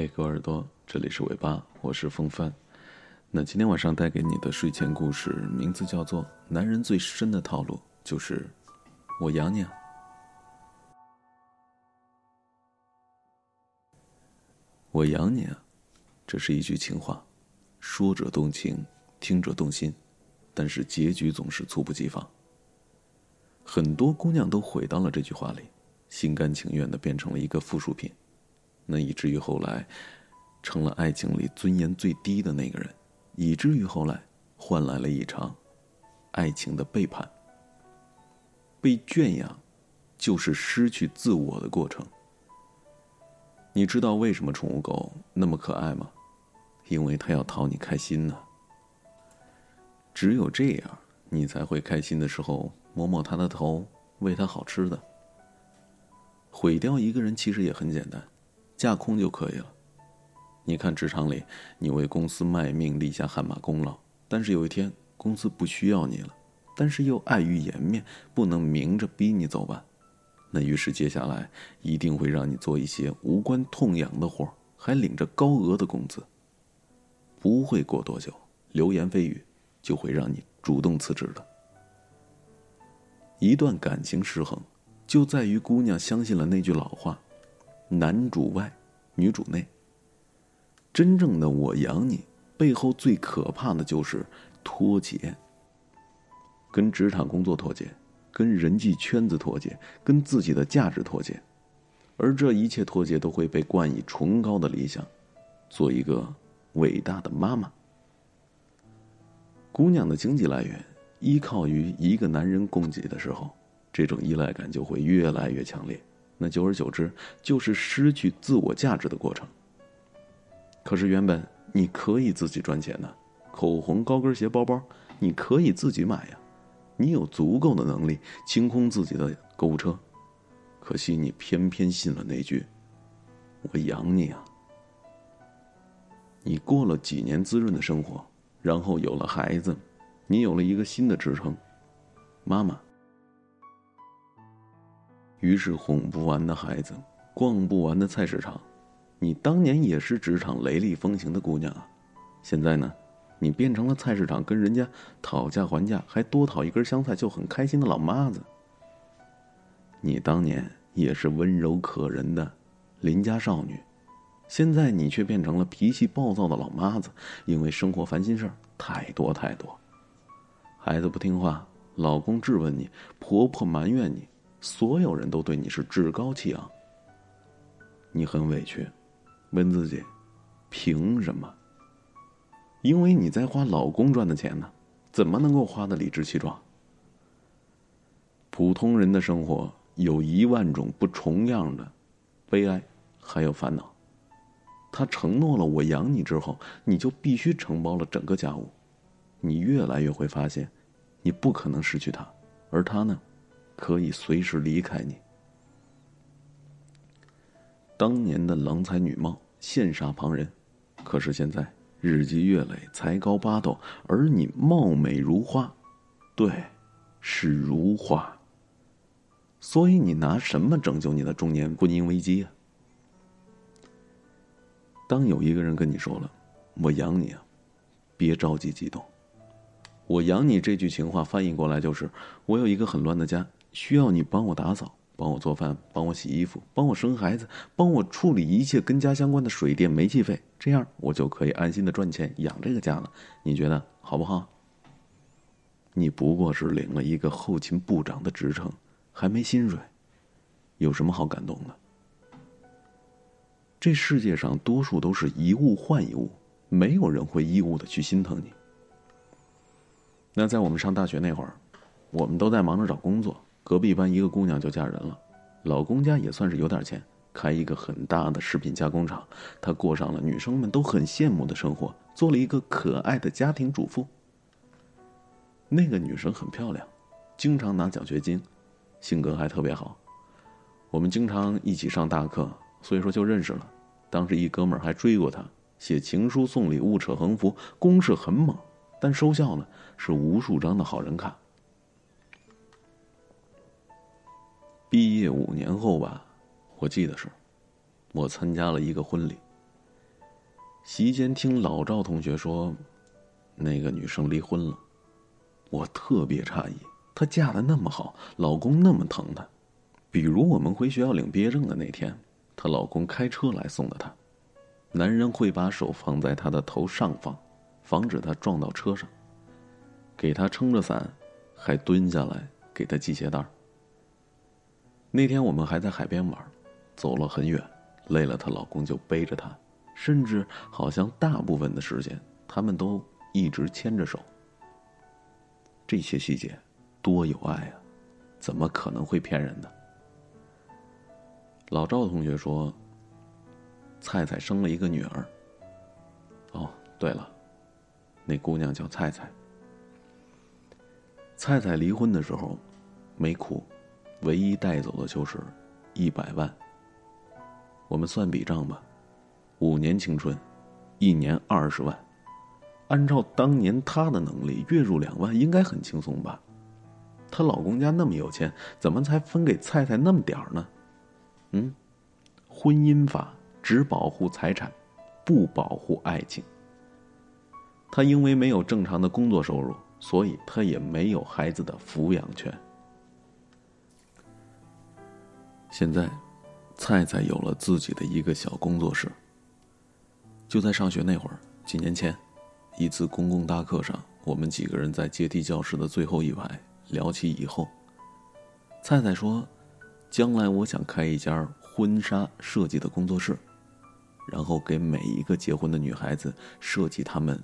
嘿，各位耳朵，这里是尾巴，我是风帆。那今天晚上带给你的睡前故事，名字叫做《男人最深的套路就是我养你啊》。我养你啊，这是一句情话，说者动情，听者动心，但是结局总是猝不及防。很多姑娘都毁到了这句话里，心甘情愿的变成了一个附属品。那以至于后来，成了爱情里尊严最低的那个人，以至于后来换来了一场爱情的背叛。被圈养，就是失去自我的过程。你知道为什么宠物狗那么可爱吗？因为它要讨你开心呢。只有这样，你才会开心的时候摸摸它的头，喂它好吃的。毁掉一个人其实也很简单。架空就可以了。你看职场里，你为公司卖命，立下汗马功劳，但是有一天公司不需要你了，但是又碍于颜面，不能明着逼你走吧？那于是接下来一定会让你做一些无关痛痒的活还领着高额的工资。不会过多久，流言蜚语就会让你主动辞职的。一段感情失衡，就在于姑娘相信了那句老话。男主外，女主内。真正的我养你，背后最可怕的就是脱节。跟职场工作脱节，跟人际圈子脱节，跟自己的价值脱节，而这一切脱节都会被冠以崇高的理想，做一个伟大的妈妈。姑娘的经济来源依靠于一个男人供给的时候，这种依赖感就会越来越强烈。那久而久之，就是失去自我价值的过程。可是原本你可以自己赚钱的，口红、高跟鞋、包包，你可以自己买呀，你有足够的能力清空自己的购物车。可惜你偏偏信了那句“我养你啊”。你过了几年滋润的生活，然后有了孩子，你有了一个新的职称——妈妈。于是哄不完的孩子，逛不完的菜市场。你当年也是职场雷厉风行的姑娘啊，现在呢，你变成了菜市场跟人家讨价还价，还多讨一根香菜就很开心的老妈子。你当年也是温柔可人的邻家少女，现在你却变成了脾气暴躁的老妈子，因为生活烦心事儿太多太多。孩子不听话，老公质问你，婆婆埋怨你。所有人都对你是趾高气昂，你很委屈，问自己，凭什么？因为你在花老公赚的钱呢，怎么能够花的理直气壮？普通人的生活有一万种不重样的悲哀，还有烦恼。他承诺了我养你之后，你就必须承包了整个家务，你越来越会发现，你不可能失去他，而他呢？可以随时离开你。当年的郎才女貌羡煞旁人，可是现在日积月累才高八斗，而你貌美如花，对，是如花。所以你拿什么拯救你的中年婚姻危机啊？当有一个人跟你说了“我养你啊”，别着急激动。我养你这句情话翻译过来就是：我有一个很乱的家。需要你帮我打扫，帮我做饭，帮我洗衣服，帮我生孩子，帮我处理一切跟家相关的水电煤气费，这样我就可以安心的赚钱养这个家了。你觉得好不好？你不过是领了一个后勤部长的职称，还没薪水，有什么好感动的？这世界上多数都是一物换一物，没有人会义务的去心疼你。那在我们上大学那会儿，我们都在忙着找工作。隔壁班一个姑娘就嫁人了，老公家也算是有点钱，开一个很大的食品加工厂，她过上了女生们都很羡慕的生活，做了一个可爱的家庭主妇。那个女生很漂亮，经常拿奖学金，性格还特别好，我们经常一起上大课，所以说就认识了。当时一哥们儿还追过她，写情书送礼物扯横幅，攻势很猛，但收效呢是无数张的好人卡。毕业五年后吧，我记得是，我参加了一个婚礼，席间听老赵同学说，那个女生离婚了，我特别诧异，她嫁的那么好，老公那么疼她。比如我们回学校领毕业证的那天，她老公开车来送的她，男人会把手放在她的头上方，防止她撞到车上，给她撑着伞，还蹲下来给她系鞋带儿。那天我们还在海边玩，走了很远，累了，她老公就背着她，甚至好像大部分的时间，他们都一直牵着手。这些细节，多有爱啊，怎么可能会骗人呢？老赵同学说：“菜菜生了一个女儿。”哦，对了，那姑娘叫菜菜。菜菜离婚的时候没哭，唯一带走的就是一百万。我们算笔账吧，五年青春，一年二十万，按照当年她的能力，月入两万应该很轻松吧？她老公家那么有钱，怎么才分给菜菜那么点儿呢？嗯，婚姻法只保护财产，不保护爱情。他因为没有正常的工作收入，所以他也没有孩子的抚养权。现在，菜菜有了自己的一个小工作室。就在上学那会儿，几年前，一次公共大课上，我们几个人在阶梯教室的最后一排聊起以后，菜菜说。将来我想开一家婚纱设计的工作室，然后给每一个结婚的女孩子设计她们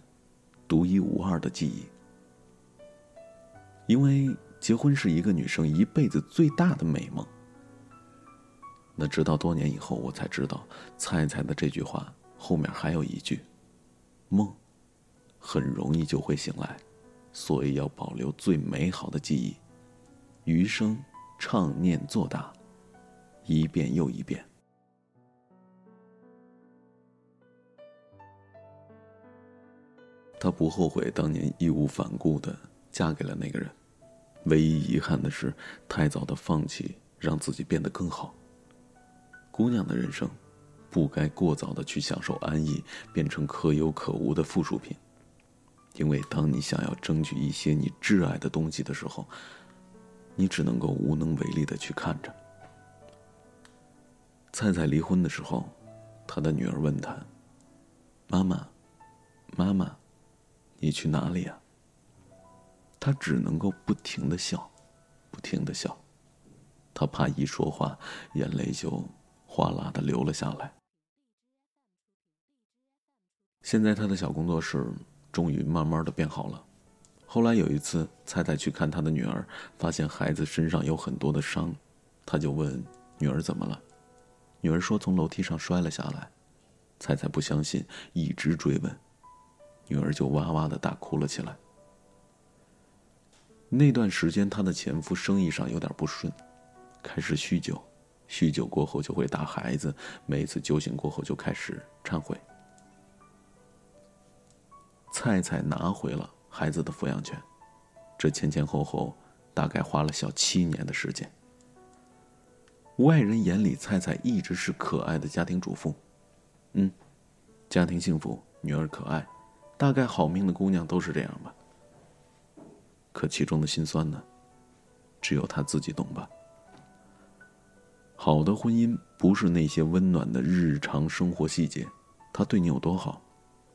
独一无二的记忆。因为结婚是一个女生一辈子最大的美梦。那直到多年以后，我才知道，菜菜的这句话后面还有一句：梦，很容易就会醒来，所以要保留最美好的记忆，余生唱念做打。一遍又一遍。她不后悔当年义无反顾的嫁给了那个人，唯一遗憾的是太早的放弃，让自己变得更好。姑娘的人生，不该过早的去享受安逸，变成可有可无的附属品。因为当你想要争取一些你挚爱的东西的时候，你只能够无能为力的去看着。菜菜离婚的时候，他的女儿问他：“妈妈，妈妈，你去哪里呀？”他只能够不停的笑，不停的笑，他怕一说话，眼泪就哗啦的流了下来。现在他的小工作室终于慢慢的变好了。后来有一次，菜菜去看他的女儿，发现孩子身上有很多的伤，他就问女儿怎么了。女儿说：“从楼梯上摔了下来。”菜菜不相信，一直追问，女儿就哇哇的大哭了起来。那段时间，她的前夫生意上有点不顺，开始酗酒，酗酒过后就会打孩子，每次酒醒过后就开始忏悔。菜菜拿回了孩子的抚养权，这前前后后大概花了小七年的时间。外人眼里，菜菜一直是可爱的家庭主妇，嗯，家庭幸福，女儿可爱，大概好命的姑娘都是这样吧。可其中的辛酸呢，只有她自己懂吧。好的婚姻不是那些温暖的日常生活细节，他对你有多好，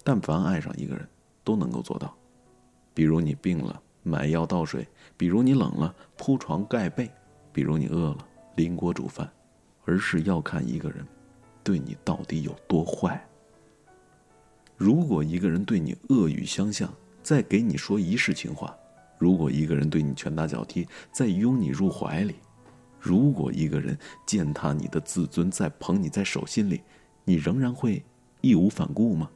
但凡爱上一个人，都能够做到。比如你病了，买药倒水；比如你冷了，铺床盖被；比如你饿了。邻锅煮饭，而是要看一个人对你到底有多坏。如果一个人对你恶语相向，再给你说一世情话；如果一个人对你拳打脚踢，再拥你入怀里；如果一个人践踏你的自尊，再捧你在手心里，你仍然会义无反顾吗？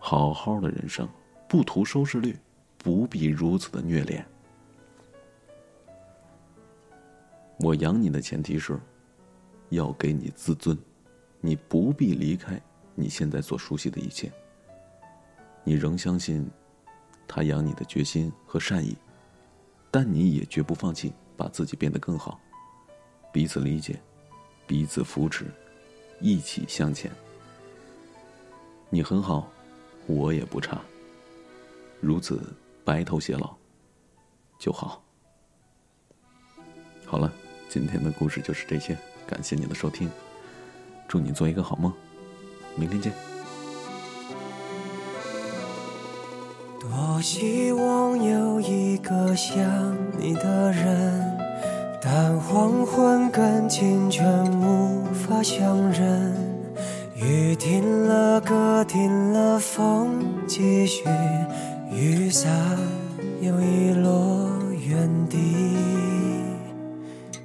好好的人生，不图收视率，不必如此的虐恋。我养你的前提是，要给你自尊，你不必离开你现在所熟悉的一切。你仍相信他养你的决心和善意，但你也绝不放弃把自己变得更好。彼此理解，彼此扶持，一起向前。你很好，我也不差。如此白头偕老就好。好了，今天的故事就是这些，感谢你的收听，祝你做一个好梦，明天见。多希望有一个像你的人，但黄昏跟清晨无法相认。雨停了，歌停了，风继续，雨伞又遗落原地。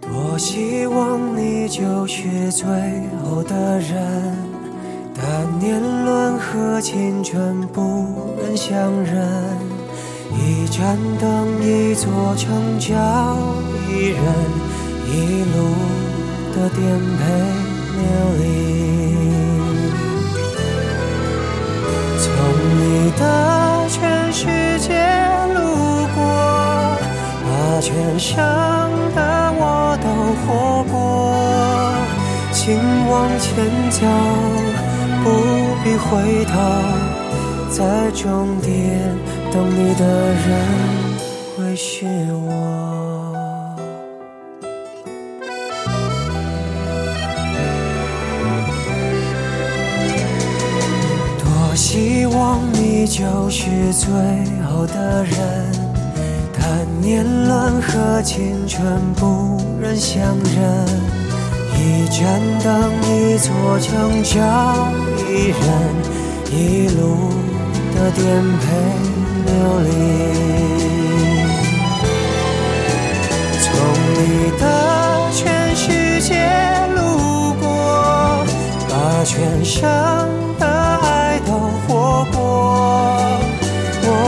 多希望你就是最后的人，但年轮和青春不忍相认。一盏灯，一座城，叫一人一路的颠沛流离。从你的全世界路过，把全生的我。都活过，请往前走，不必回头，在终点等你的人希望你就是最后的人。但年轮和青春不忍相认，一盏灯，一座城，找一人一路的颠沛流离。从你的全世界路过，把全生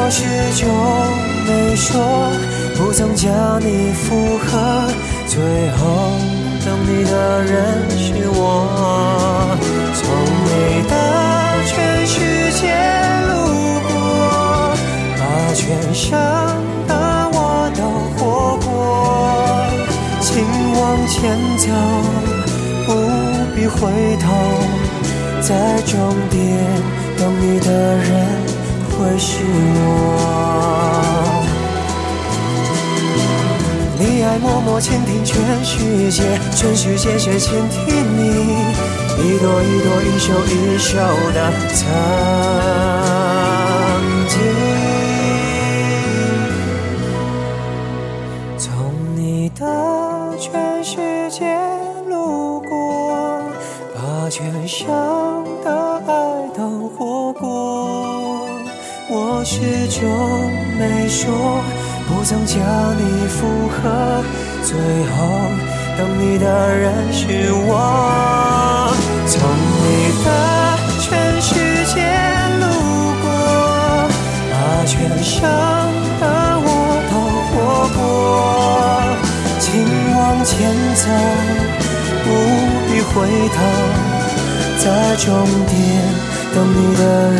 始终没说。不曾将你附和，最后等你的人是我。从你的全世界路过，把全生的我都活过。请往前走，不必回头，在终点等你的人会是我。你爱默默倾听全世界，全世界却倾听你一朵一朵、一首一首的曾经。从你的全世界路过，把全生我始终没说。不曾将你附和，最后等你的人是我。从你的全世界路过，把全生的我都活过。请往前走，不必回头，在终点等你的人